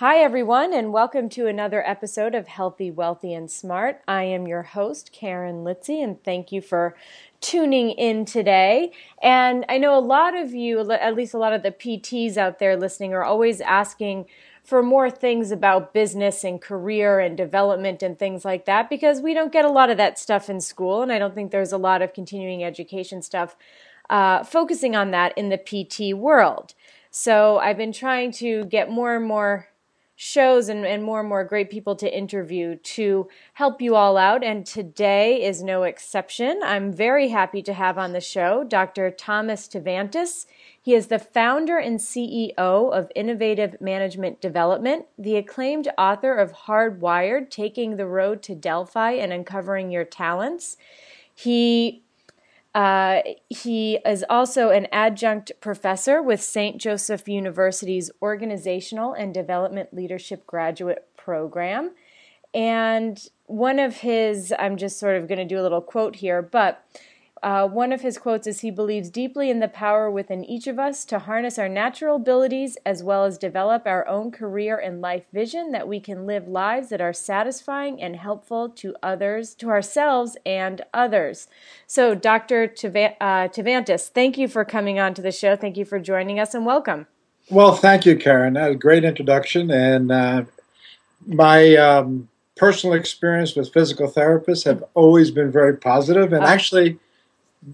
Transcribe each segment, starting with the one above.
Hi, everyone, and welcome to another episode of Healthy, Wealthy, and Smart. I am your host, Karen Litzy, and thank you for tuning in today. And I know a lot of you, at least a lot of the PTs out there listening, are always asking for more things about business and career and development and things like that because we don't get a lot of that stuff in school. And I don't think there's a lot of continuing education stuff uh, focusing on that in the PT world. So I've been trying to get more and more shows and, and more and more great people to interview to help you all out. And today is no exception. I'm very happy to have on the show Dr. Thomas Tavantzis. He is the founder and CEO of Innovative Management Development, the acclaimed author of Hardwired Taking the Road to Delphi and Uncovering Your Talents. He uh, he is also an adjunct professor with St. Joseph University's Organizational and Development Leadership Graduate Program. And one of his, I'm just sort of going to do a little quote here, but uh, one of his quotes is He believes deeply in the power within each of us to harness our natural abilities as well as develop our own career and life vision that we can live lives that are satisfying and helpful to others, to ourselves and others. So, Dr. Tavantzis, uh, thank you for coming on to the show. Thank you for joining us and welcome. Well, thank you, Karen. That was a great introduction. And uh, my um, personal experience with physical therapists have always been very positive and uh, actually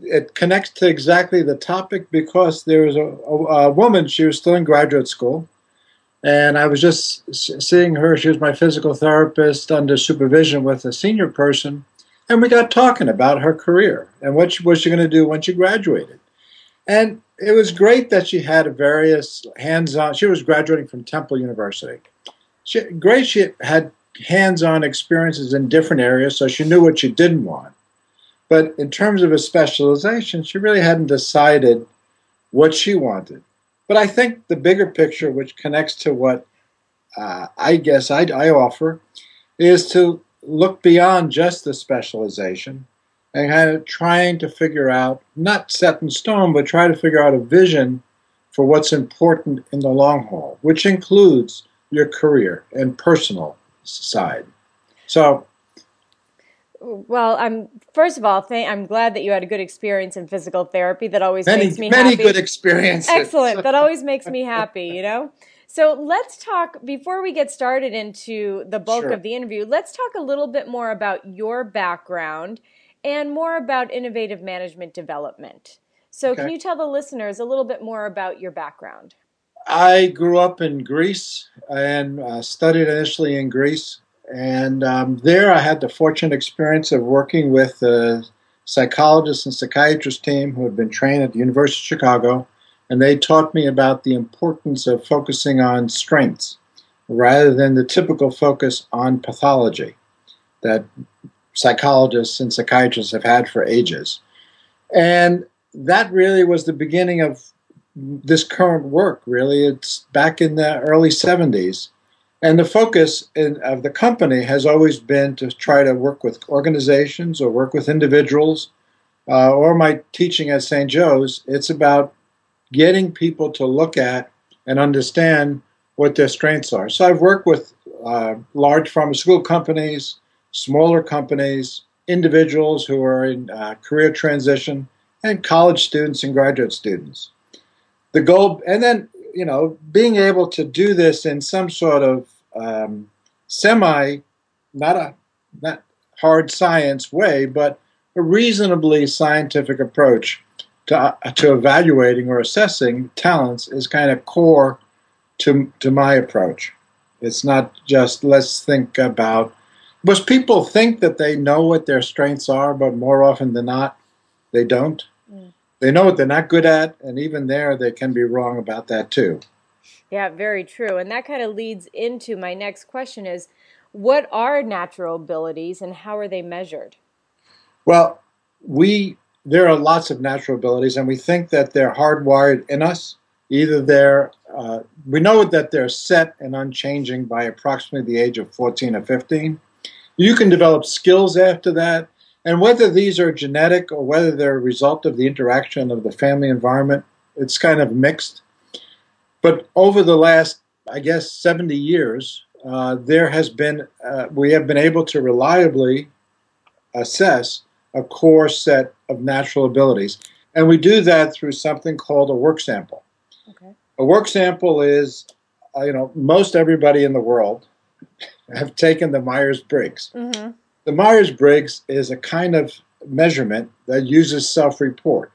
it connects to exactly the topic because there was a, a, a, woman, she was still in graduate school, and I was just seeing her. She was my physical therapist under supervision with a senior person, and we got talking about her career and what she, was she going to do when she graduated. And it was great that she had various hands-on. She was graduating from Temple University. She, great, she had hands-on experiences in different areas, so she knew what she didn't want. But in terms of a specialization, she really hadn't decided what she wanted. But I think the bigger picture, which connects to what uh, I guess I, I offer, is to look beyond just the specialization and kind of trying to figure out, not set in stone, but try to figure out a vision for what's important in the long haul, which includes your career and personal side. So well, I'm first of all, th- I'm glad that you had a good experience in physical therapy. That always many, makes me many happy. good experiences. Excellent. That always makes me happy. You know. So let's talk before we get started into the bulk sure. of the interview. Let's talk a little bit more about your background and more about innovative management development. So, okay. can you tell the listeners a little bit more about your background? I grew up in Greece and uh, studied initially in Greece and um, there I had the fortunate experience of working with a psychologist and psychiatrist team who had been trained at the University of Chicago. And they taught me about the importance of focusing on strengths rather than the typical focus on pathology that psychologists and psychiatrists have had for ages. And that really was the beginning of this current work, really. It's back in the early 70s and the focus in, of the company has always been to try to work with organizations or work with individuals. Uh, or my teaching at St. Joe's, it's about getting people to look at and understand what their strengths are. So I've worked with uh, large pharmaceutical companies, smaller companies, individuals who are in uh, career transition, and college students and graduate students. The goal, and then you know, being able to do this in some sort of um, semi, not a not hard science way, but a reasonably scientific approach to, uh, to evaluating or assessing talents is kind of core to, to my approach. It's not just let's think about, because people think that they know what their strengths are, but more often than not, they don't. Mm. They know what they're not good at, and even there, they can be wrong about that too. Yeah, very true. And that kind of leads into my next question is what are natural abilities and how are they measured? Well, we there are lots of natural abilities and we think that they're hardwired in us. Either they're uh, we know that they're set and unchanging by approximately the age of 14 or 15. You can develop skills after that, and whether these are genetic or whether they're a result of the interaction of the family environment, it's kind of mixed. But over the last I guess, 70 years, uh, there has been, uh, we have been able to reliably assess a core set of natural abilities. And we do that through something called a work sample. Okay. A work sample is, uh, you know, most everybody in the world have taken the Myers Briggs. Mm-hmm. The Myers Briggs is a kind of measurement that uses self report.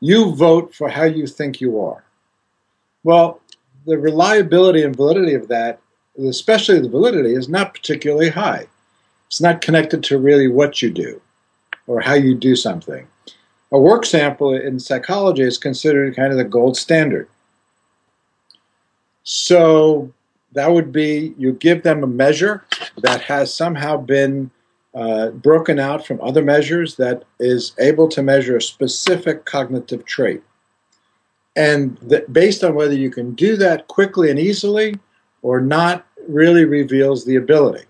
You vote for how you think you are. Well, the reliability and validity of that, especially the validity, is not particularly high. It's not connected to really what you do or how you do something. A work sample in psychology is considered kind of the gold standard. So that would be you give them a measure that has somehow been uh, broken out from other measures that is able to measure a specific cognitive trait. And that based on whether you can do that quickly and easily or not, really reveals the ability.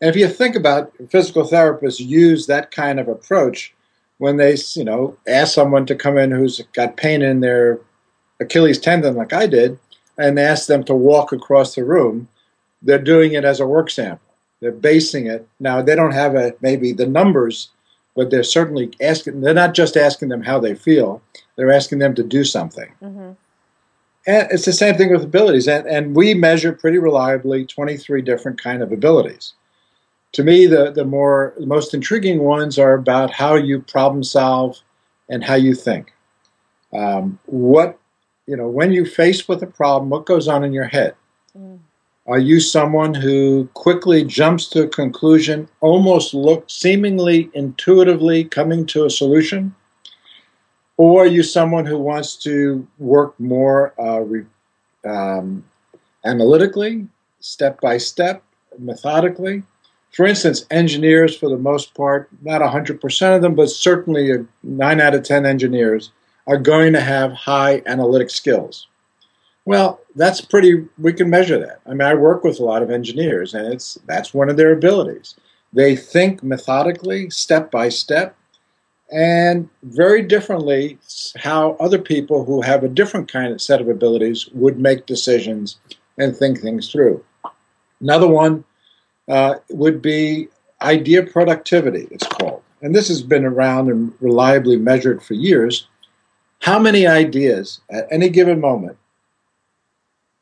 And if you think about physical therapists use that kind of approach when they, you know, ask someone to come in who's got pain in their Achilles tendon, like I did, and ask them to walk across the room, they're doing it as a work sample. They're basing it. Now they don't have a maybe the numbers, but they're certainly asking. They're not just asking them how they feel. They're asking them to do something. Mm-hmm. And it's the same thing with abilities. And, and we measure pretty reliably 23 different kind of abilities. To me, the, the more the most intriguing ones are about how you problem solve and how you think. Um, what you know when you're faced with a problem, what goes on in your head? Mm. Are you someone who quickly jumps to a conclusion, almost look seemingly intuitively coming to a solution? Or are you someone who wants to work more uh, re, um, analytically, step by step, methodically? For instance, engineers, for the most part, not 100% of them, but certainly 9 out of 10 engineers, are going to have high analytic skills. Well, that's pretty. We can measure that. I mean, I work with a lot of engineers, and it's that's one of their abilities. They think methodically, step by step, and very differently how other people who have a different kind of set of abilities would make decisions and think things through. Another one uh, would be idea productivity. It's called, and this has been around and reliably measured for years. How many ideas at any given moment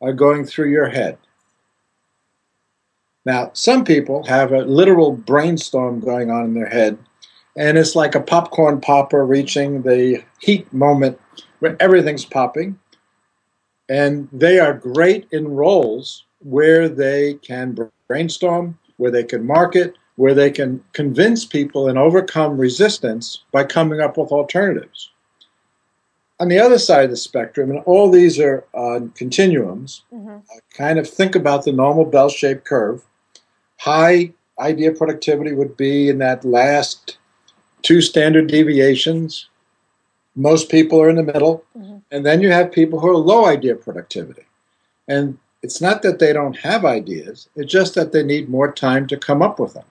are going through your head. Now, some people have a literal brainstorm going on in their head, and it's like a popcorn popper reaching the heat moment where everything's popping. And they are great in roles where they can brainstorm, where they can market, where they can convince people and overcome resistance by coming up with alternatives on the other side of the spectrum, and all these are on continuums, mm-hmm. kind of think about the normal bell shaped curve. High idea productivity would be in that last two standard deviations. Most people are in the middle. Mm-hmm. And then you have people who are low idea productivity. And it's not that they don't have ideas, it's just that they need more time to come up with them.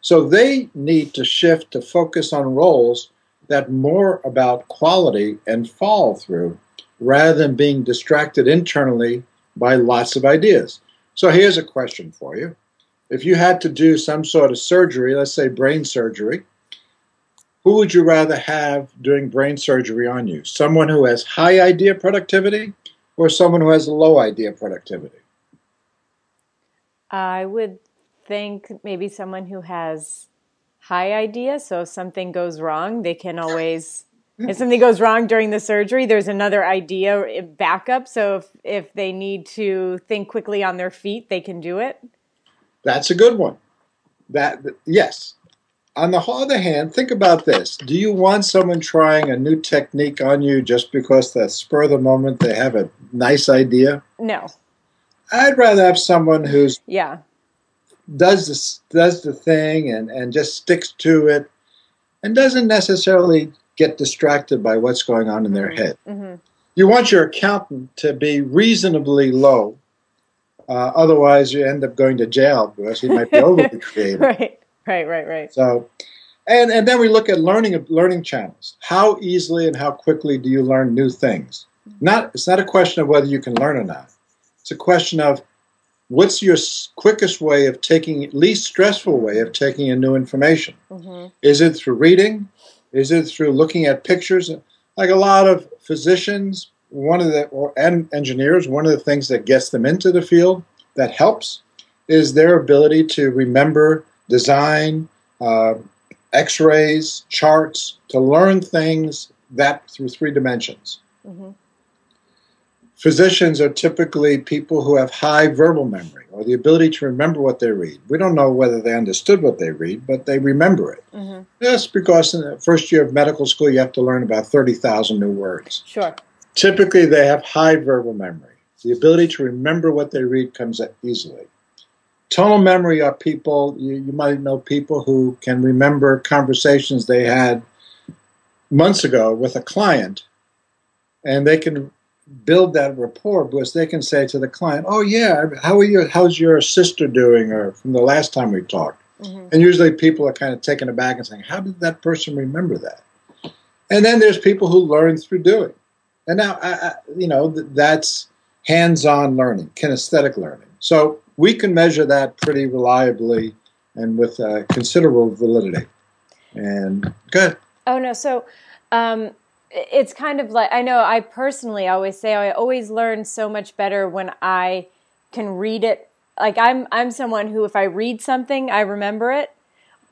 So they need to shift to focus on roles that more about quality and follow through rather than being distracted internally by lots of ideas. So here's a question for you. If you had to do some sort of surgery, let's say brain surgery, who would you rather have doing brain surgery on you? Someone who has high idea productivity or someone who has low idea productivity? I would think maybe someone who has high idea. So if something goes wrong, they can always if something goes wrong during the surgery, there's another idea eh, backup. So if if they need to think quickly on their feet, they can do it. That's a good one. That yes. On the other hand, think about this. Do you want someone trying a new technique on you just because that spur of the moment they have a nice idea? No. I'd rather have someone who's yeah does this does the thing and, and just sticks to it and doesn't necessarily get distracted by what's going on in their mm-hmm. head. Mm-hmm. You want your accountant to be reasonably low, uh, otherwise you end up going to jail because he might be overly creative. right, right, right, right. So, and and then we look at learning learning channels. How easily and how quickly do you learn new things? Not it's not a question of whether you can learn or not. It's a question of what's your quickest way of taking, least stressful way of taking in new information? Mm-hmm. Is it through reading? Is it through looking at pictures? Like a lot of physicians, one of the or and engineers, one of the things that gets them into the field that helps is their ability to remember design, uh, X-rays, charts, to learn things that through three dimensions. Mm-hmm. Physicians are typically people who have high verbal memory or the ability to remember what they read. We don't know whether they understood what they read, but they remember it. Mm-hmm. Yes, because in the first year of medical school, you have to learn about 30,000 new words. Sure. Typically, they have high verbal memory. The ability to remember what they read comes easily. Tonal memory are people, you, you might know people who can remember conversations they had months ago with a client, and they can build that rapport because they can say to the client, "Oh yeah, how are you? How's your sister doing?" Or from the last time we talked. Mm-hmm. And usually people are kind of taken aback and saying, "How did that person remember that?" And then there's people who learn through doing. And now, I, I, you know, that's hands-on learning, kinesthetic learning. So we can measure that pretty reliably and with uh, considerable validity. And good. Oh no, so. Um, it's kind of like I know I personally always say I always learn so much better when I can read it. Like I'm I'm someone who if I read something, I remember it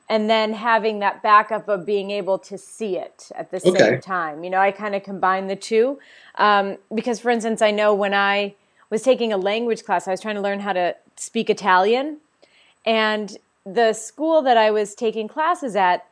and then having that backup of being able to see it at the okay. same time. You know, I kind of combine the two. Um, because, for instance, I know when I was taking a language class, I was trying to learn how to speak Italian. And the school that I was taking classes at,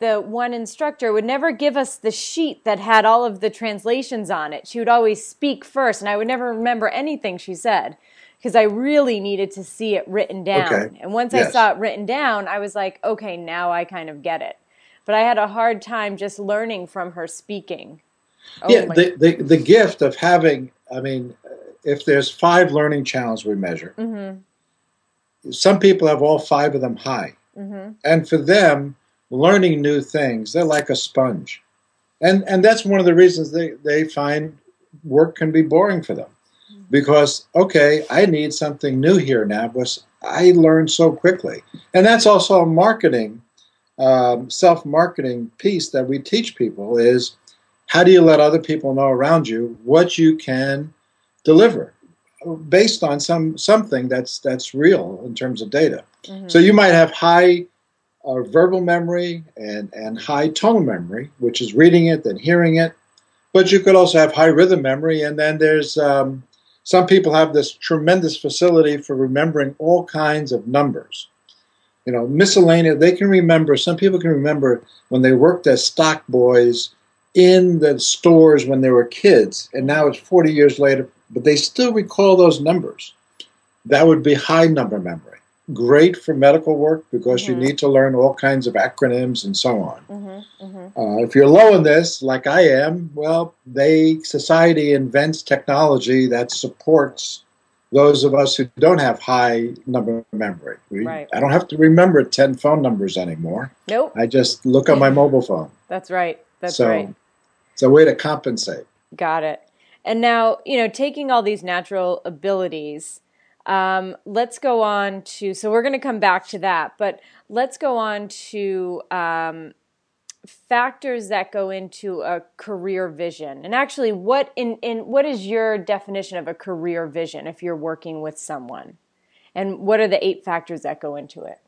the one instructor would never give us the sheet that had all of the translations on it. She would always speak first, and I would never remember anything she said because I really needed to see it written down. Okay. And once yes. I saw it written down, I was like, okay, now I kind of get it. But I had a hard time just learning from her speaking. Oh yeah, the, the, the gift of having, I mean, if there's five learning channels we measure, mm-hmm. some people have all five of them high. Mm-hmm. And for them, learning new things. They're like a sponge. And, and that's one of the reasons they, they find work can be boring for them. Because, okay, I need something new here now because I learn so quickly. And that's also a marketing, um, self marketing piece that we teach people is how do you let other people know around you what you can deliver based on some something that's that's real in terms of data. Mm-hmm. So you might have high uh, verbal memory and, and high tone memory, which is reading it, then hearing it. But you could also have high rhythm memory, and then there's um, some people have this tremendous facility for remembering all kinds of numbers. You know, miscellaneous, they can remember, some people can remember when they worked as stock boys in the stores when they were kids, and now it's 40 years later, but they still recall those numbers. That would be high number memory great for medical work because mm-hmm. you need to learn all kinds of acronyms and so on. Mm-hmm. Mm-hmm. Uh, if you're low in this, like I am, well, they society invents technology that supports those of us who don't have high number memory. We, right. I don't have to remember ten phone numbers anymore. Nope. I just look on my mobile phone. That's right. That's so, right. It's a way to compensate. Got it. And now, you know, taking all these natural abilities um, let's go on to, so we're going to come back to that, but let's go on to um, factors that go into a career vision. And actually, what in, in what is your definition of a career vision if you're working with someone? And what are the eight factors that go into it?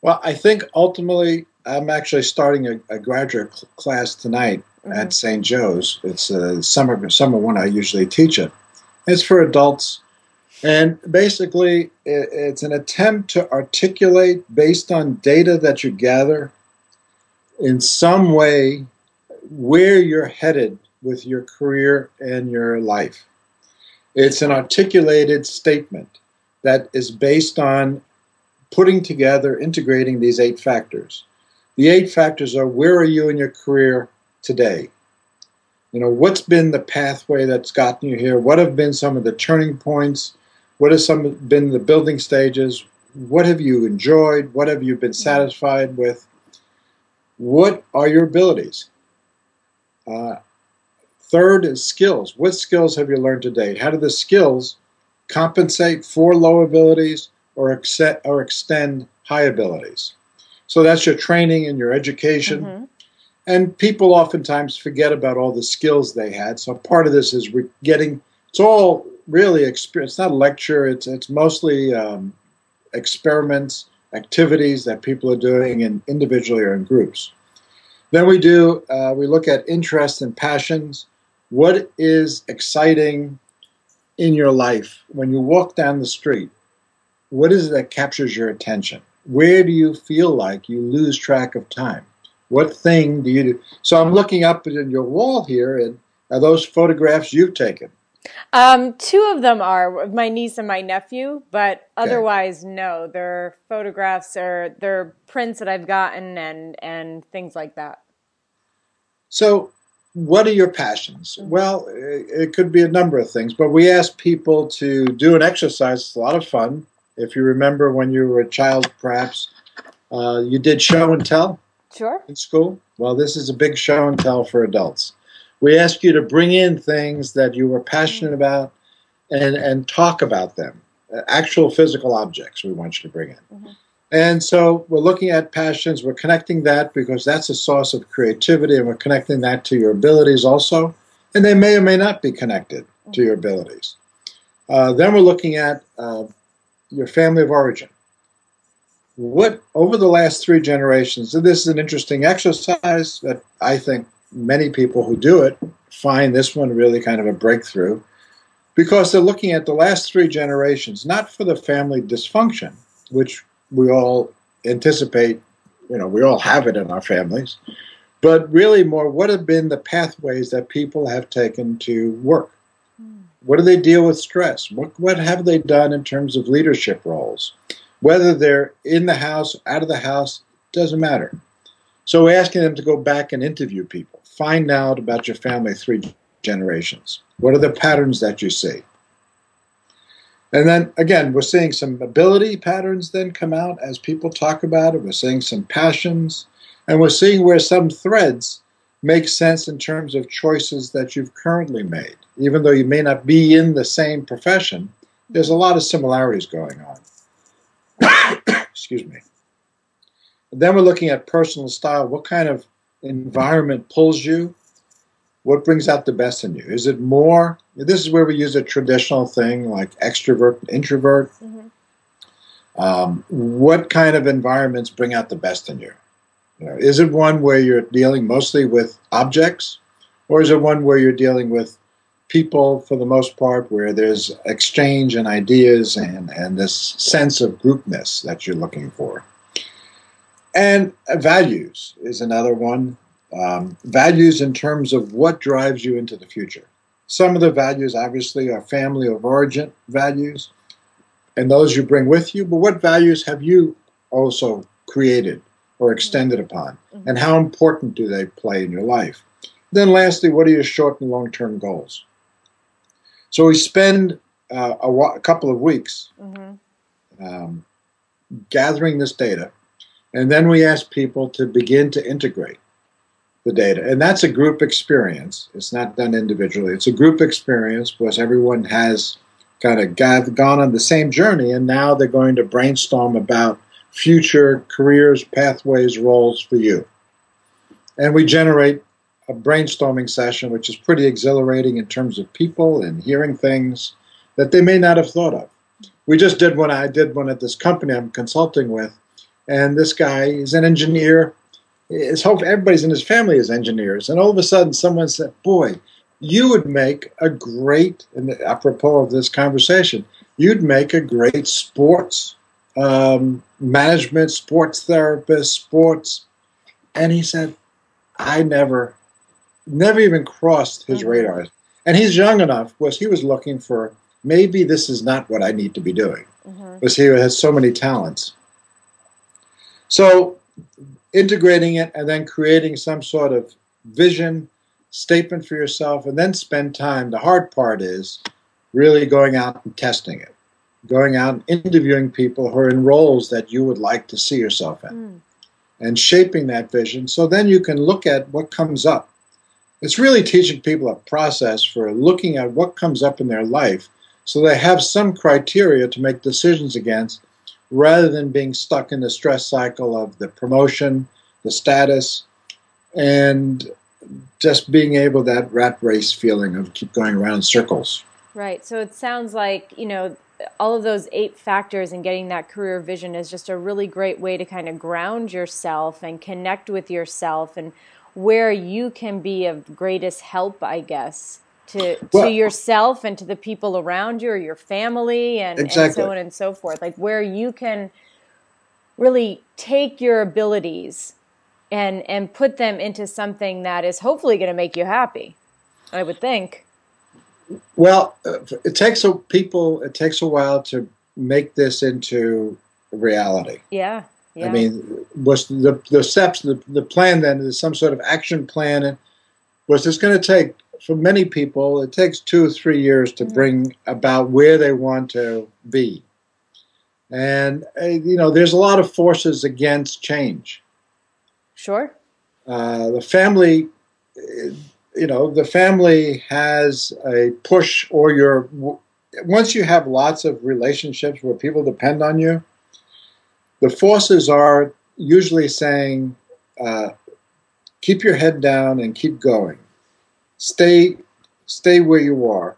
Well, I think ultimately, I'm actually starting a, a graduate cl- class tonight mm-hmm. at St. Joe's. It's a summer summer one. I usually teach it. It's for adults and basically, it's an attempt to articulate based on data that you gather in some way where you're headed with your career and your life. It's an articulated statement that is based on putting together, integrating these eight factors. The eight factors are where are you in your career today? You know, what's been the pathway that's gotten you here? What have been some of the turning points? What have some been the building stages? What have you enjoyed? What have you been satisfied with? What are your abilities? Uh, third is skills. What skills have you learned to date? How do the skills compensate for low abilities or, accept, or extend high abilities. So that's your training and your education. Mm-hmm. And people oftentimes forget about all the skills they had. So part of this is re- getting, it's all really experience. It's not a lecture, it's, it's mostly um, experiments, activities that people are doing in individually or in groups. Then we do, uh, we look at interests and passions. What is exciting in your life when you walk down the street? What is it that captures your attention? Where do you feel like you lose track of time? What thing do you do? So I'm looking up at your wall here, and are those photographs you've taken? Um, two of them are my niece and my nephew, but otherwise, no. They're photographs or they're prints that I've gotten and and things like that. So, what are your passions? Mm-hmm. Well, it could be a number of things, but we ask people to do an exercise. It's a lot of fun. If you remember when you were a child, perhaps uh, you did show and tell. Sure. In school. Well, this is a big show and tell for adults. We ask you to bring in things that you were passionate mm-hmm. about and, and talk about them. Actual physical objects we want you to bring in. Mm-hmm. And so we're looking at passions, we're connecting that because that's a source of creativity, and we're connecting that to your abilities also. And they may or may not be connected to your abilities. Uh, then we're looking at uh, your family of origin. What, over the last three generations, and this is an interesting exercise that I think many people who do it find this one really kind of a breakthrough because they're looking at the last three generations, not for the family dysfunction, which we all anticipate, you know, we all have it in our families, but really more what have been the pathways that people have taken to work? Hmm. What do they deal with stress? What, what have they done in terms of leadership roles? Whether they're in the house, out of the house, doesn't matter. So we're asking them to go back and interview people, find out about your family three generations. What are the patterns that you see? And then again, we're seeing some ability patterns then come out as people talk about it. We're seeing some passions, and we're seeing where some threads make sense in terms of choices that you've currently made. Even though you may not be in the same profession, there's a lot of similarities going on. Excuse me. then we're looking at personal style. What kind of environment pulls you? what brings out the best in you? Is it more? This is where we use a traditional thing like extrovert, introvert. Mm-hmm. Um, what kind of environments bring out the best in you? you know, is it one where you're dealing mostly with objects, or is it one where you're dealing with people for the most part, where there's exchange and ideas and, and this sense of groupness that you're looking for? And values is another one um, values in terms of what drives you into the future. Some of the values, obviously, are family of origin values, and those you bring with you. But what values have you also created or extended upon? Mm-hmm. And how important do they play in your life? Then, lastly, what are your short and long term goals? So, we spend uh, a, a, couple of weeks mm-hmm. um, gathering this data, and then we ask people to begin to integrate the data. And that's a group experience. It's not done individually. It's a group experience because everyone has kind of got, gone on the same journey and now they're going to brainstorm about future careers, pathways, roles for you. And we generate a brainstorming session, which is pretty exhilarating in terms of people and hearing things that they may not have thought of. We just did one, I did one at this company I'm consulting with, and this guy is an engineer his whole everybody's in his family is engineers, and all of a sudden someone said, "Boy, you would make a great." And apropos of this conversation, you'd make a great sports um, management, sports therapist, sports. And he said, "I never, never even crossed his mm-hmm. radar." And he's young enough was he was looking for maybe this is not what I need to be doing, mm-hmm. because he has so many talents. So integrating it and then creating some sort of vision statement for yourself and then spend time the hard part is really going out and testing it going out and interviewing people who are in roles that you would like to see yourself in mm. and shaping that vision so then you can look at what comes up it's really teaching people a process for looking at what comes up in their life So they have some criteria to make decisions against rather than being stuck in the stress cycle of the promotion, the status, and just being able that rat race feeling of keep going around in circles. Right. So it sounds like, you know, all of those eight factors and getting that career vision is just a really great way to kind of ground yourself and connect with yourself and where you can be of greatest help, I guess, to well, to yourself and to the people around you or your family and, exactly. and so on and so forth. Like where you can really take your abilities and and put them into something that is hopefully going to make you happy. I would think. Well, it takes a people. It takes a while to make this into reality. Yeah. Yeah. I mean, was the the steps, the, the plan then is some sort of action plan, and was this going to take for many people? It takes two or three years to mm-hmm. bring about where they want to be, and uh, you know, there's a lot of forces against change. Sure. Uh, the family you know the family has a push or you're once you have lots of relationships where people depend on you the forces are usually saying uh, keep your head down and keep going. Stay stay where you are.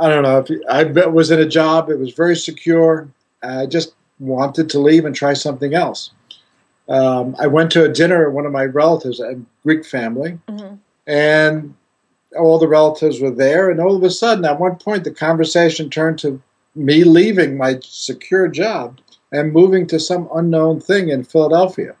I don't know if i was in a job? It was very secure. I just wanted to leave and try something else. Um, i went to a dinner at one of my relatives a greek family mm-hmm. and all the relatives were there. And all of a sudden, at one point, the conversation turned to me leaving my secure job and moving to some unknown thing in Philadelphia.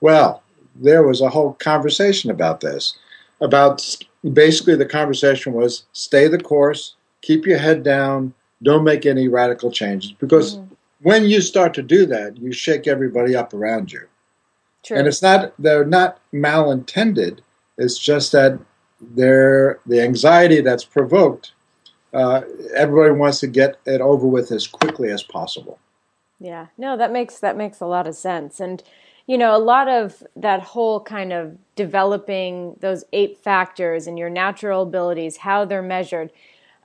Well, there was a whole conversation about this. About basically, the conversation was stay the course, keep your head down, don't make any radical changes. Because mm-hmm. when you start to do that, you shake everybody up around you. True. And it's not, they're not malintended it's just that there, the anxiety that's provoked, uh, everybody wants to get it over with as quickly as possible. Yeah, no, that makes that makes a lot of sense, and you know, a lot of that whole kind of developing those eight factors and your natural abilities, how they're measured.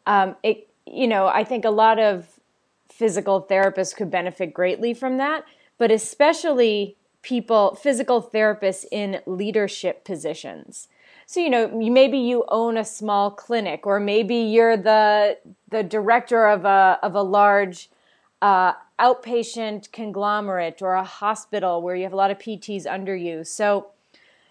Um, it, you know, I think a lot of physical therapists could benefit greatly from that, but especially people, physical therapists in leadership positions. So you know, maybe you own a small clinic, or maybe you're the the director of a of a large uh, outpatient conglomerate or a hospital where you have a lot of PTs under you. So,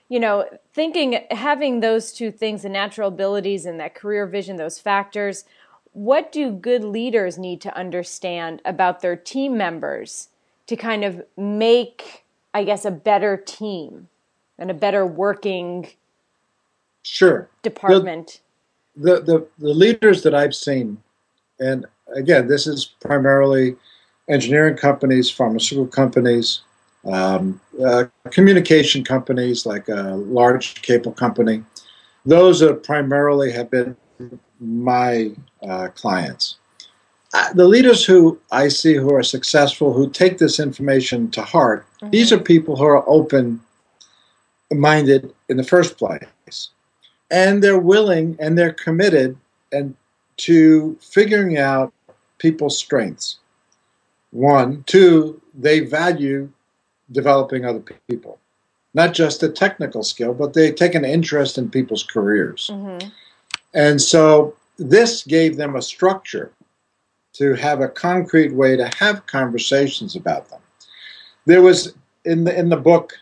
you know, thinking having those two things, the natural abilities and that career vision, those factors. What do good leaders need to understand about their team members to kind of make I guess, a better team and a better working sure department. The, the, the, the leaders that I've seen, and again, this is primarily engineering companies, pharmaceutical companies, um, uh, communication companies like a large cable company. Those are primarily have been my uh, clients the leaders who I see who are successful, who take this information to heart, mm-hmm. these are people who are open minded in the first place. And they're willing and they're committed and to figuring out people's strengths. One, two, they value developing other people. Not just a technical skill, but they take an interest in people's careers. Mm-hmm. And so this gave them a structure to have a concrete way to have conversations about them. There was in the in the book,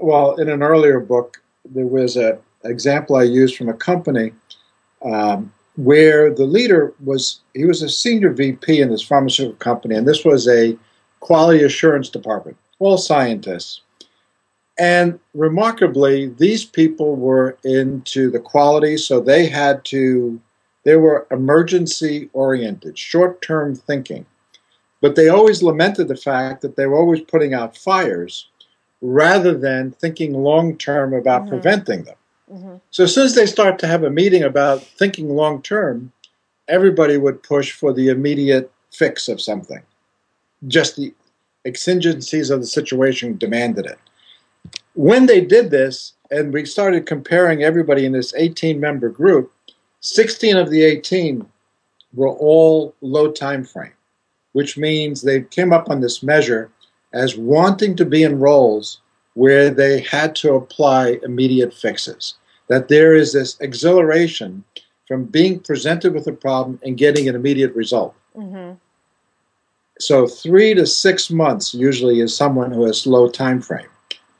well, in an earlier book, there was a example I used from a company um, where the leader was he was a senior VP in this pharmaceutical company, and this was a quality assurance department, all scientists. And remarkably, these people were into the quality, so they had to they were emergency oriented, short term thinking. But they always lamented the fact that they were always putting out fires rather than thinking long term about mm-hmm. preventing them. Mm-hmm. So as soon as they start to have a meeting about thinking long term, everybody would push for the immediate fix of something. Just the exigencies of the situation demanded it. When they did this, and we started comparing everybody in this 18 member group, 16 of the 18 were all low time frame, which means they came up on this measure as wanting to be in roles where they had to apply immediate fixes. That there is this exhilaration from being presented with a problem and getting an immediate result. Mm-hmm. So three to six months usually is someone who has low time frame.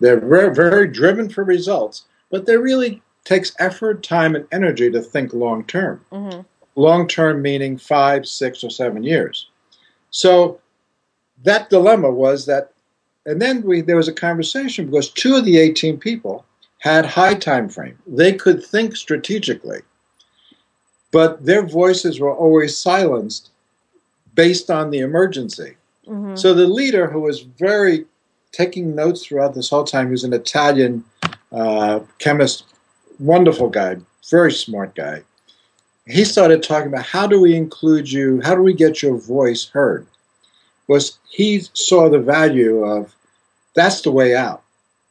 They're very, very driven for results, but they really takes effort, time, and energy to think long term. Mm-hmm. Long term meaning five, six, or seven years. So that dilemma was that, and then we, there was a conversation because two of the 18 people had high time frame. They could think strategically, but their voices were always silenced based on the emergency. Mm-hmm. So the leader, who was very taking notes throughout this whole time, who's an Italian uh, chemist wonderful guy, very smart guy. He started talking about how do we include you, how do we get your voice heard? Was he saw the value of that's the way out.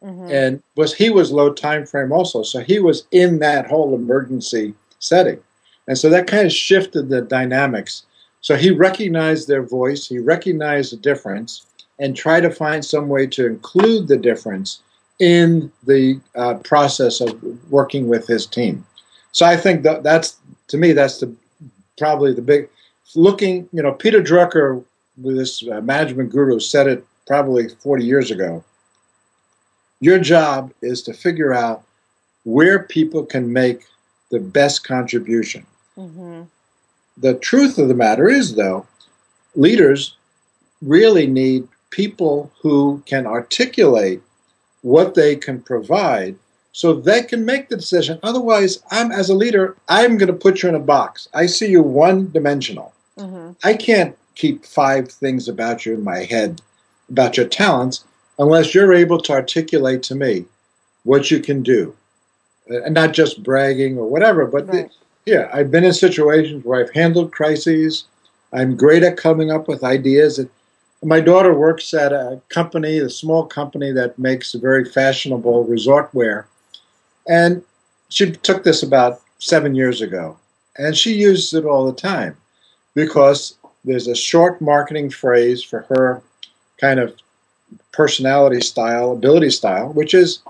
Mm-hmm. And was he was low time frame also, so he was in that whole emergency setting. And so that kind of shifted the dynamics. So he recognized their voice, he recognized the difference, and tried to find some way to include the difference in the uh, process of working with his team. So I think that that's to me that's the probably the big looking. You know, Peter Drucker, this uh, management guru, said it probably 40 years ago. Your job is to figure out where people can make the best contribution. Mm-hmm. The truth of the matter is, though, leaders really need people who can articulate what they can provide so they can make the decision. Otherwise, I'm as a leader, I'm going to put you in a box. I see you one dimensional. Mm-hmm. I can't keep five things about you in my head about your talents unless you're able to articulate to me what you can do. And not just bragging or whatever, but right. the, yeah, I've been in situations where I've handled crises. I'm great at coming up with ideas. That, my daughter works at a company, a small company that makes very fashionable resort wear. And she took this about seven years ago. And she uses it all the time because there's a short marketing phrase for her kind of personality style, ability style, which is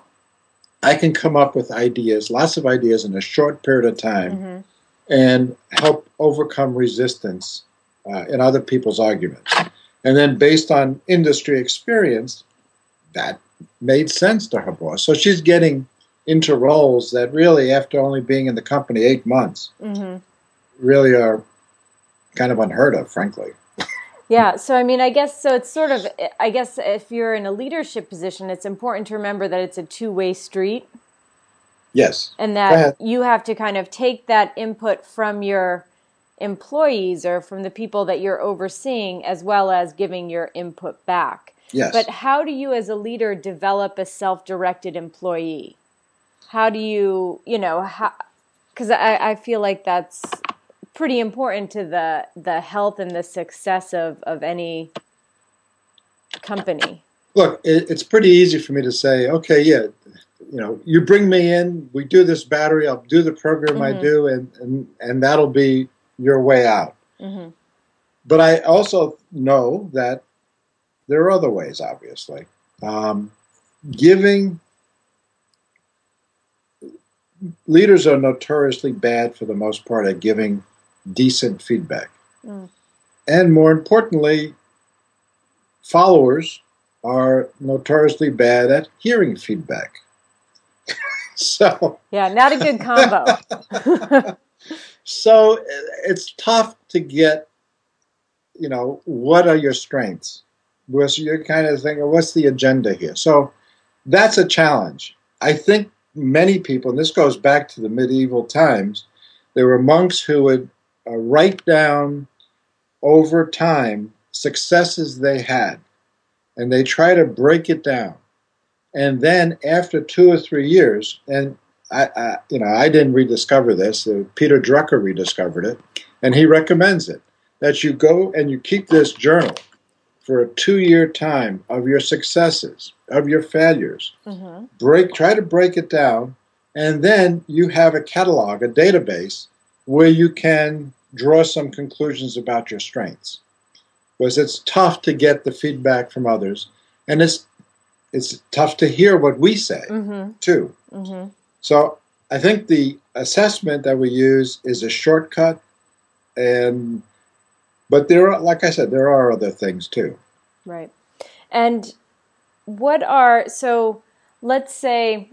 I can come up with ideas, lots of ideas in a short period of time mm-hmm. and help overcome resistance uh, in other people's arguments. And then based on industry experience, that made sense to her boss. So she's getting into roles that really, after only being in the company eight months, mm-hmm. really are kind of unheard of, frankly. Yeah, so I mean, I guess so. It's sort of, I guess, if you're in a leadership position, it's important to remember that it's a two way street. Yes. And that you have to kind of take that input from your employees or from the people that you're overseeing as well as giving your input back. Yes. But how do you as a leader develop a self-directed employee? How do you, you know, how because I, I feel like that's pretty important to the the health and the success of, of any company. Look, it, it's pretty easy for me to say, okay, yeah, you know, you bring me in, we do this battery, I'll do the program mm-hmm. I do, and, and and that'll be your way out. Mm-hmm. But I also know that there are other ways, obviously. Um, giving leaders are notoriously bad for the most part at giving decent feedback. Mm. And more importantly, followers are notoriously bad at hearing feedback. so yeah, not a good combo. So it's tough to get, you know, what are your strengths? Because you're kind of thinking, what's the agenda here? So that's a challenge. I think many people, and this goes back to the medieval times, there were monks who would uh, write down over time successes they had, and they try to break it down. And then after two or three years, and I, I, you know, I didn't rediscover this. Uh, Peter Drucker rediscovered it, and he recommends it that you go and you keep this journal for a two-year time of your successes, of your failures. Mm-hmm. Break, try to break it down, and then you have a catalog, a database where you can draw some conclusions about your strengths. Because it's tough to get the feedback from others, and it's it's tough to hear what we say Mm-hmm. too. Mm-hmm. So I think the assessment that we use is a shortcut, and but there are, like I said, there are other things too. Right. And what are so let's say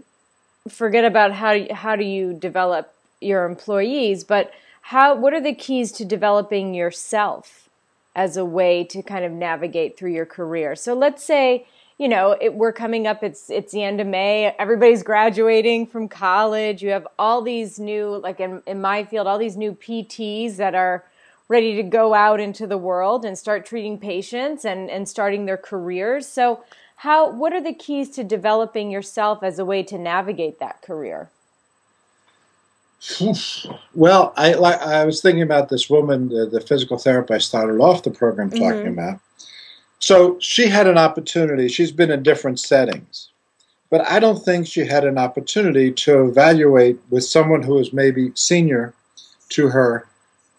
forget about how how do you develop your employees, but how what are the keys to developing yourself as a way to kind of navigate through your career? So let's say you know it, we're coming up it's it's the end of may everybody's graduating from college you have all these new like in, in my field all these new pts that are ready to go out into the world and start treating patients and, and starting their careers. So, how what are the keys to developing yourself as a way to navigate that career? Well, I like I was thinking about this woman, the, the physical therapist I started off the program talking Mhm. about. So she had an opportunity. She's been in different settings, but I don't think she had an opportunity to evaluate with someone who was maybe senior to her.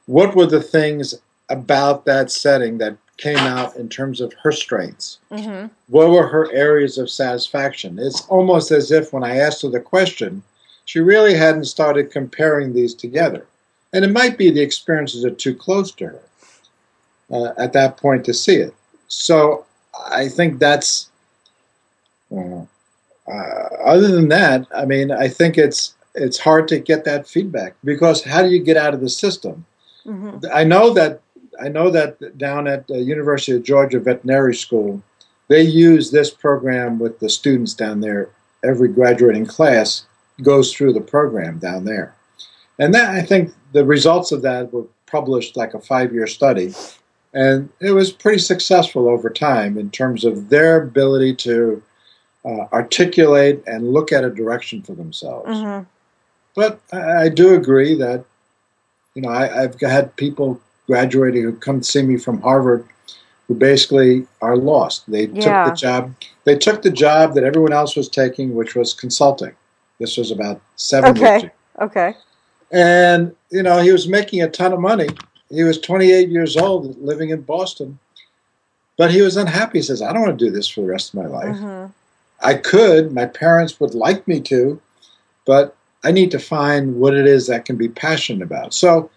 What were the things about that setting that came out in terms of her strengths? Mm-hmm. what were her areas of satisfaction? It's almost as if when I asked her the question, she really hadn't started comparing these together. And it might be the experiences are too close to her uh, at that point to see it. So I think that's. Uh, other than that, I mean, I think it's it's hard to get that feedback because how do you get out of the system? Mm-hmm. I know that I know that down at the University of Georgia Veterinary School, they use this program with the students down there. Every graduating class goes through the program down there, and that I think the results of that were published like a five-year study, and it was pretty successful over time in terms of their ability to uh, articulate and look at a direction for themselves. Mm-hmm. But I, I do agree that, you know, I, I've had people graduating who come to see me from Harvard who basically are lost. They Yeah. took the job. They took the job that everyone else was taking, which was consulting. This was about seven years Okay. ago. Okay. And, you know, he was making a ton of money. He was 28 years old, living in Boston. But he was unhappy. He says, I don't want to do this for the rest of my life. Mm-hmm. I could, my parents would like me to, but I need to find what it is that can be passionate about. So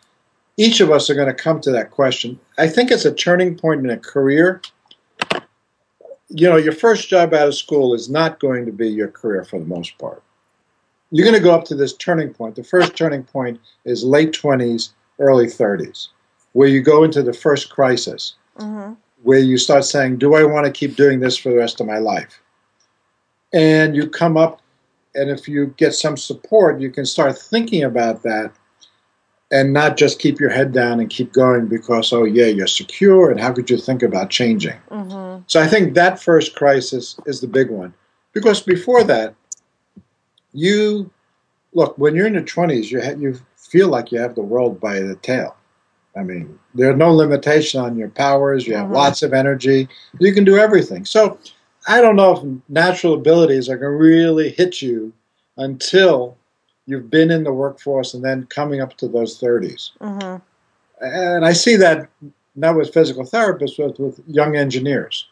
each of us are going to come to that question. I think it's a turning point in a career. You know, your first job out of school is not going to be your career for the most part. You're going to go up to this turning point. The first turning point is late 20s, early 30s, where you go into the first crisis Mm-hmm. where you start saying, Do I want to keep doing this for the rest of my life? And you come up, and if you get some support, you can start thinking about that and not just keep your head down and keep going because, oh, yeah, you're secure, and how could you think about changing? Mm-hmm. So I think that first crisis is the big one. Because before that, you look, when you're in your 20s, you, ha- you feel like you have the world by the tail. I mean, there are no limitation on your powers. You have Mhm. lots of energy. You can do everything. So I don't know if natural abilities are going to really hit you until you've been in the workforce and then coming up to those 30s. Mm-hmm. And I see that not with physical therapists, but with young engineers,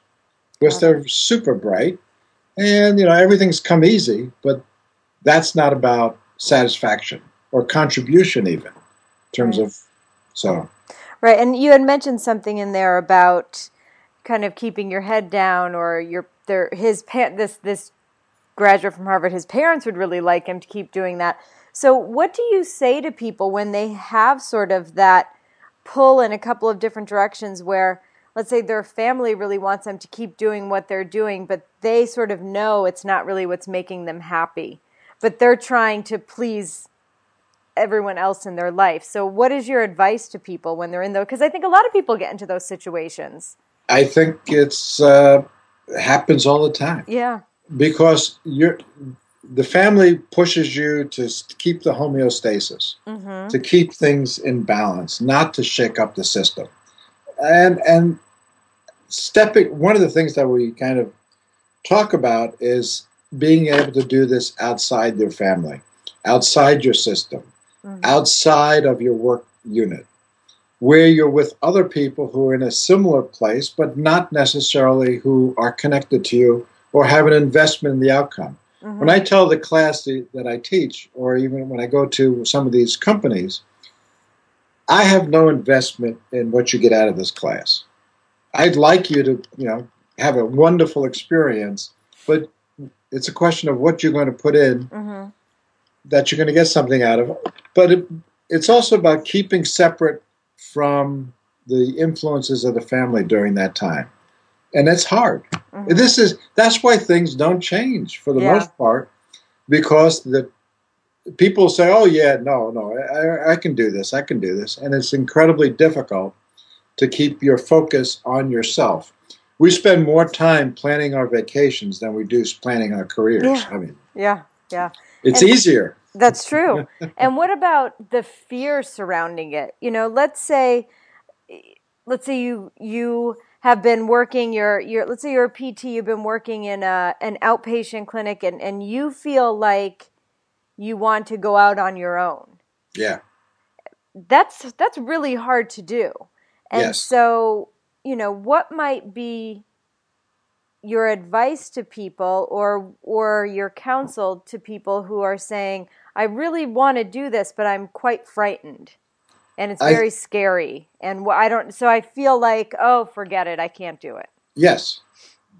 because they're super bright, and you know everything's come easy. But that's not about satisfaction or contribution, even in terms of. So Right, and you had mentioned something in there about kind of keeping your head down, or your his this this graduate from Harvard, his parents would really like him to keep doing that. So, what do you say to people when they have sort of that pull in a couple of different directions where let's say their family really wants them to keep doing what they're doing, but they sort of know it's not really what's making them happy, but they're trying to please everyone else in their life. So, what is your advice to people when they're in those? Because I think a lot of people get into those situations. I think it's uh, happens all the time Yeah. because you're the family pushes you to keep the homeostasis. Mm-hmm. to keep things in balance, not to shake up the system. And and stepping one of the things that we kind of talk about is being able to do this outside your family, outside your system, Mhm. outside of your work unit. where you're with other people who are in a similar place, but not necessarily who are connected to you or have an investment in the outcome. Mm-hmm. When I tell the class that I teach, or even when I go to some of these companies, I have no investment in what you get out of this class. I'd like you to, you know, have a wonderful experience, but it's a question of what you're going to put in mm-hmm. that you're going to get something out of. But it, it's also about keeping separate from the influences of the family during that time, and it's hard. Mm-hmm. This is that's why things don't change for the yeah. most part, because the people say, "Oh yeah, no, no, I, I can do this, I can do this," and it's incredibly difficult to keep your focus on yourself. We spend more time planning our vacations than we do planning our careers. Yeah. I mean, yeah, yeah, it's and easier. That's true. and what about the fear surrounding it? You know, let's say, let's say you you have been working your your let's say you're a PT, you've been working in a an outpatient clinic, and and you feel like you want to go out on your own. Yeah. That's that's really hard to do. And yes. so, you know, what might be your advice to people or or your counsel to people who are saying, I really want to do this, but I'm quite frightened. And it's very I, scary. And I don't so I feel like, oh, forget it, I can't do it. Yes.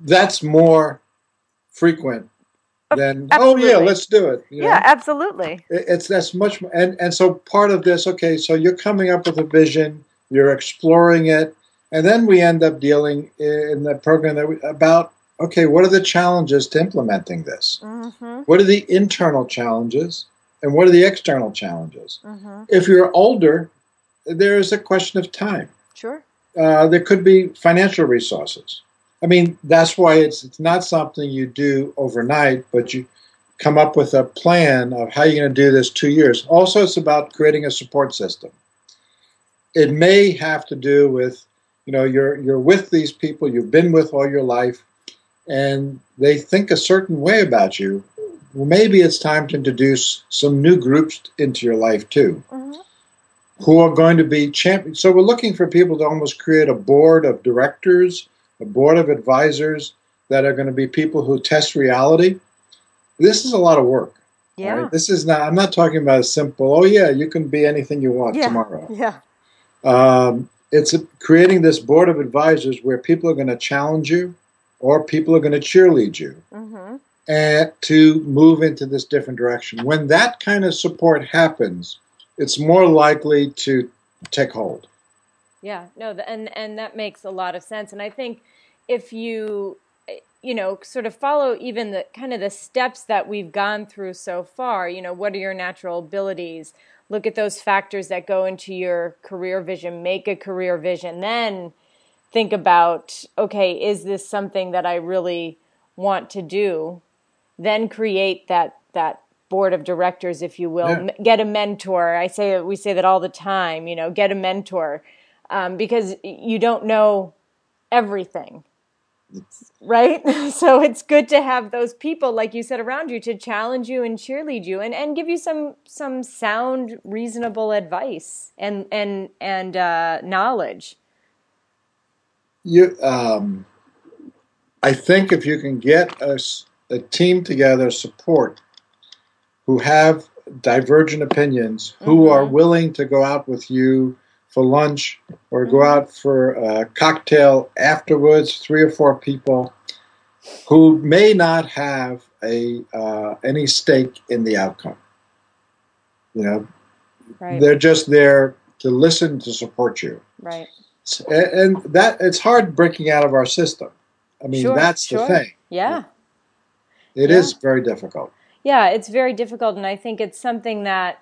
That's more frequent oh, then absolutely. oh yeah let's do it yeah know? absolutely it's that's much more, and and so part of this okay so you're coming up with a vision you're exploring it and then we end up dealing in the program that we, about okay what are the challenges to implementing this mm-hmm. what are the internal challenges and what are the external challenges mm-hmm. if you're older there is a question of time sure uh, there could be financial resources I mean, that's why it's it's not something you do overnight, but you come up with a plan of how you're going to do this two years. Also, it's about creating a support system. It may have to do with, you know, you're you're with these people you've been with all your life, and they think a certain way about you. Well, maybe it's time to introduce some new groups into your life too, mm-hmm. who are going to be champions. So we're looking for people to almost create a board of directors a board of advisors that are going to be people who test reality. This is a lot of work. Yeah. Right? This is not, I'm not talking about a simple, oh, yeah, you can be anything you want yeah. tomorrow. Yeah. Um, it's creating this board of advisors where people are going to challenge you or people are going to cheerlead you mm-hmm. and to move into this different direction. When that kind of support happens, it's more likely to take hold. Yeah, no, and and that makes a lot of sense. And I think if you eh, you know sort of follow even the kind of the steps that we've gone through so far, you know, what are your natural abilities? Look at those factors that go into your career vision, make a career vision, then think about okay, is this something that I really want to do? Then create that that board of directors if you will yeah. get a mentor i say we say that all the time you know get a mentor um, because you don't know everything right so it's good to have those people like you said around you to challenge you and cheerlead you and, and give you some some sound reasonable advice and and and uh, knowledge you um, i think if you can get a, a team together support who have divergent opinions who mm-hmm. are willing to go out with you for lunch or go mm-hmm. out for a cocktail afterwards, three or four people who may not have a uh, any stake in the outcome. You know, right. they're just there to listen to support you. Right. And that it's hard breaking out of our system. I mean, sure, that's sure. the thing. Yeah. It yeah. is very difficult. Yeah, it's very difficult, and I think it's something that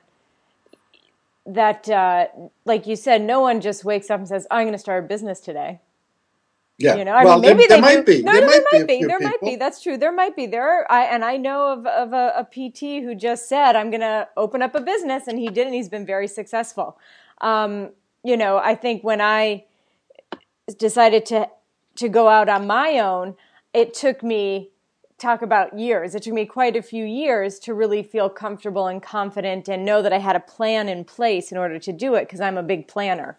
that, uh, like you said, no one just wakes up and says, "I'm going to start a business today." Yeah. You know, I mean, maybe there, there. Might be. No, there no, might there might be. be there people. might be. That's true. There might be. There are, I, and I know of, of a, a PT who just said, "I'm going to open up a business," and he did, and he's been very successful. Um, you know, I think when I decided to to go out on my own, it took me talk about years. It took me quite a few years to really feel comfortable and confident and know that I had a plan in place in order to do it because I'm a big planner.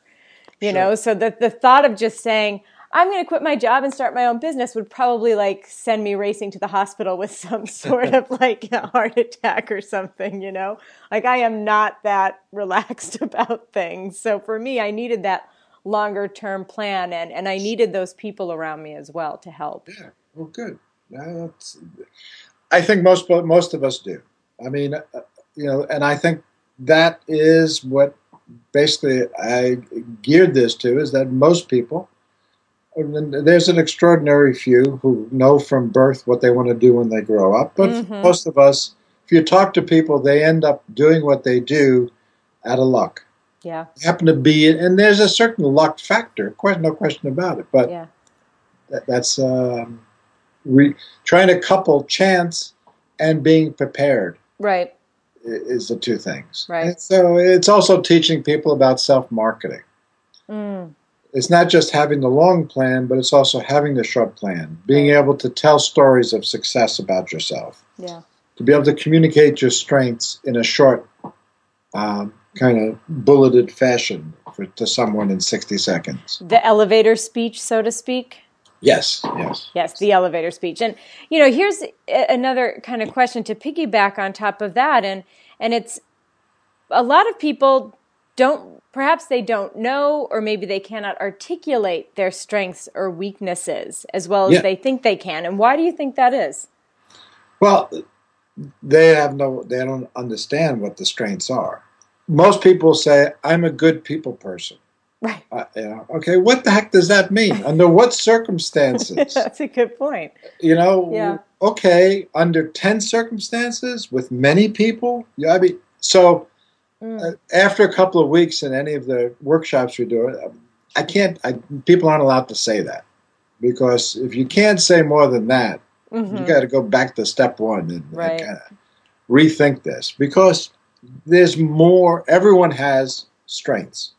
you Sure. know so that the thought of just saying i'm going to quit my job and start my own business would probably like send me racing to the hospital with some sort of like a heart attack or something you know like i am not that relaxed about things so for me i needed that longer term plan and and i needed those people around me as well to help Yeah. Well, good. That's, I think most most of us do. I mean, uh, you know, and I think that is what basically I geared this to is that most people. There's an extraordinary few who know from birth what they want to do when they grow up, but Mhm. most of us, if you talk to people, they end up doing what they do out of luck. yeah Happen to be, and there's a certain luck factor, no question about it. But yeah that, that's um, re, trying to couple chance and being prepared right is the two things. Right. And so it's also teaching people about self marketing. mm, It's not just having the long plan, but it's also having the short plan. Being Right. able to tell stories of success about yourself. yeah To be able to communicate your strengths in a short, um, kind of bulleted fashion for, to someone in 60 seconds. the elevator speech so to speak Yes, yes. Yes, the elevator speech. And you know, here's another kind of question to piggyback on top of that and and it's a lot of people don't perhaps they don't know or maybe they cannot articulate their strengths or weaknesses as well as Yeah. they think they can. And why do you think that is? Well, they have no, they don't understand what the strengths are. Most people say, "I'm a good people person." Right. Uh, you know, okay, what the heck does that mean? Under what circumstances? That's a good point. You know, Yeah. okay, under ten circumstances with many people. Yeah, I mean, so Mm, uh, after a couple of weeks in any of the workshops we do, um, I can't. I, people aren't allowed to say that because if you can't say more than that, you mhm. got to go back to step one and, Right. kind of rethink this because there's more. Everyone has strengths.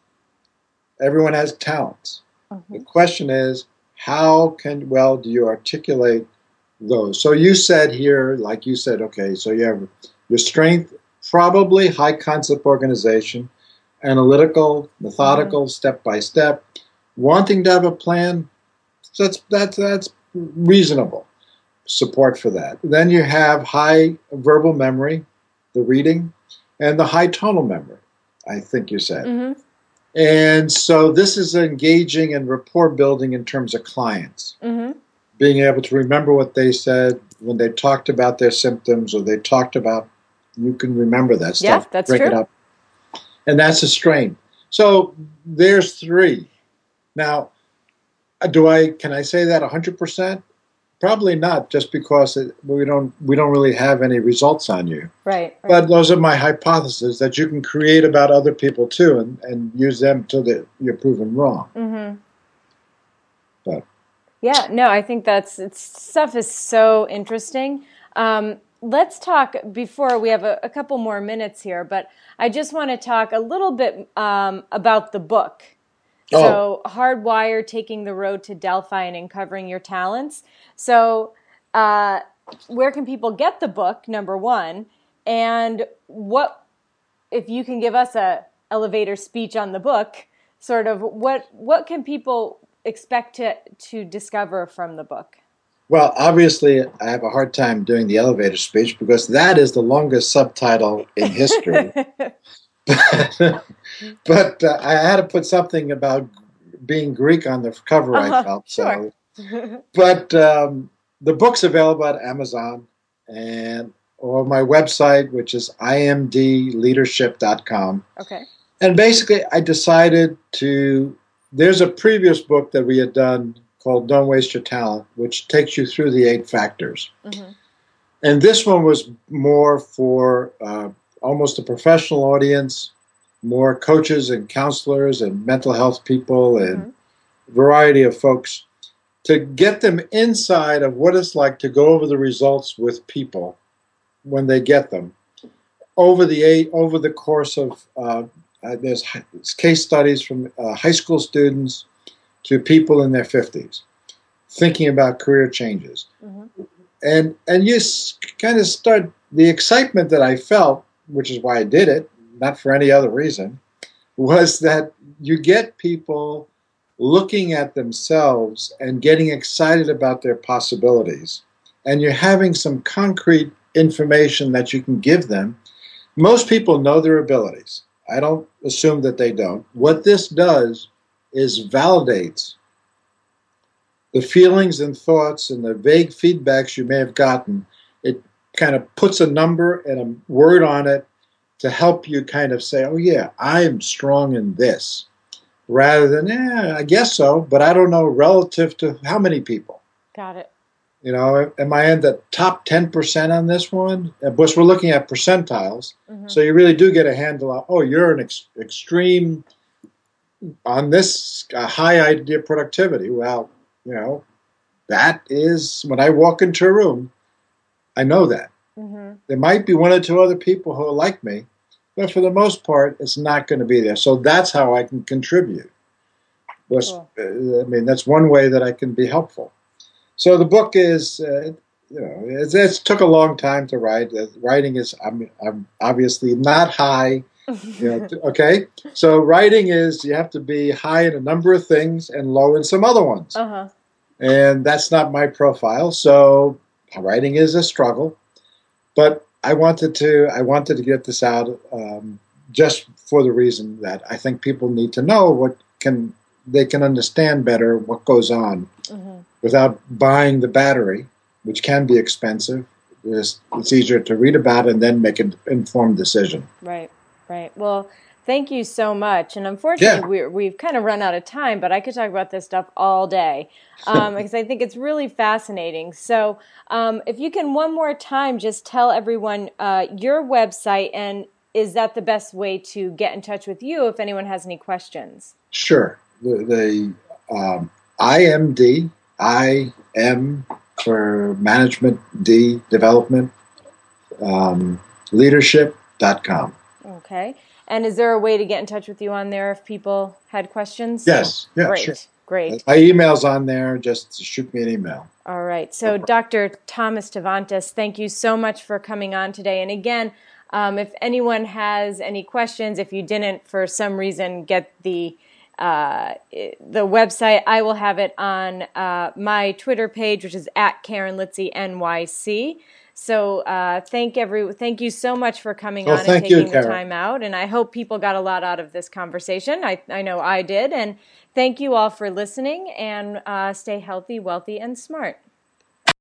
Everyone has talents. The Mhm. question is, how can well do you articulate those? So you said here, like you said, okay, so you have your strength, probably high concept organization, analytical, methodical, step by step, wanting to have a plan. That's that's that's reasonable support for that. Then you have high verbal memory, the reading, and the high tonal memory. I think you said. Mhm. And so this is engaging and rapport building in terms of clients, Mhm. being able to remember what they said when they talked about their symptoms or they talked about, you can remember that stuff. Yeah, that's bring it up. And that's a strain. So there's three. Now, uh, do I, can I say that 100%? Probably not, just because it, we don't we don't really have any results on you. Right. right. But those are my hypotheses that you can create about other people too, and, and use them till you're proven wrong. Mm-hmm. But- yeah, no, I think that's it's, stuff is so interesting. Um, let's talk before we have a, a couple more minutes here, but I just want to talk a little bit um, about the book. So, Hardwire Taking the Road to Delphi and Uncovering Your Talents. So, uh, where can people get the book, number one? And what, if you can give us a elevator speech on the book, sort of what, what can people expect to, to discover from the book? Well, obviously, I have a hard time doing the elevator speech because that is the longest subtitle in history. but uh, I had to put something about being Greek on the cover. Uh-huh, I felt sure. so. But um, the book's available at Amazon and or my website, which is imdleadership.com. okay. And basically, I decided to. There's a previous book that we had done called Don't Waste Your Talent, which takes you through the eight factors. hmm And this one was more for uh, almost a professional audience, more coaches and counselors and mental health people and variety of folks to get them inside of what it's like to go over the results with people when they get them. Over the eight over the course of uh, uh, there's case studies from uh, high school students to people in their 50s thinking about career changes. Hmm and and you kind of start the excitement that I felt, which is why I did it, not for any other reason, was that you get people looking at themselves and getting excited about their possibilities, and you're having some concrete information that you can give them. Most people know their abilities. I don't assume that they don't. What this does is validates the feelings and thoughts and the vague feedbacks you may have gotten. It kind of puts a number and a word on it to help you kind of say, oh, yeah, I am strong in this, rather than, yeah, I guess so, but I don't know relative to how many people. Got it. You know, am I in the top 10% on this one? Of course, we're looking at percentiles. Mm-hmm. So you really do get a handle on, oh, you're an ex- extreme on this uh, high idea productivity. Well, you know, that is when I walk into a room, I know that. Mm-hmm. There might be one or two other people who are like me, but for the most part, it's not going to be there. So that's how I can contribute. Cool. Uh, I mean, that's one way that I can be helpful. So the book is, uh, you know, it took a long time to write. Uh, writing is, I'm, I'm obviously not high. You know, okay, so writing is you have to be high in a number of things and low in some other ones, uh-huh. and that's not my profile. So writing is a struggle, but I wanted to I wanted to get this out um, just for the reason that I think people need to know what can they can understand better what goes on mm-hmm. without buying the battery, which can be expensive. It's, it's easier to read about and then make an informed decision. Right, right. Well, thank you so much. And unfortunately, yeah. we have kind of run out of time, but I could talk about this stuff all day um, because I think it's really fascinating. So, um, if you can one more time just tell everyone uh, your website and is that the best way to get in touch with you if anyone has any questions? Sure the, the um, IMD, IM for management, D development, um, leadership.com. Okay. And is there a way to get in touch with you on there if people had questions? Yes. Yeah, Great. Sure. Great. My email's on there. Just shoot me an email. All right. So, Dr. Thomas Tavantzis, thank you so much for coming on today. And again, um, if anyone has any questions, if you didn't for some reason get the uh, the website. I will have it on uh, my Twitter page, which is at Karen Litzy NYC. So uh, thank every thank you so much for coming well, on and taking you, the time out. And I hope people got a lot out of this conversation. I, I know I did. And thank you all for listening and uh, stay healthy, wealthy, and smart.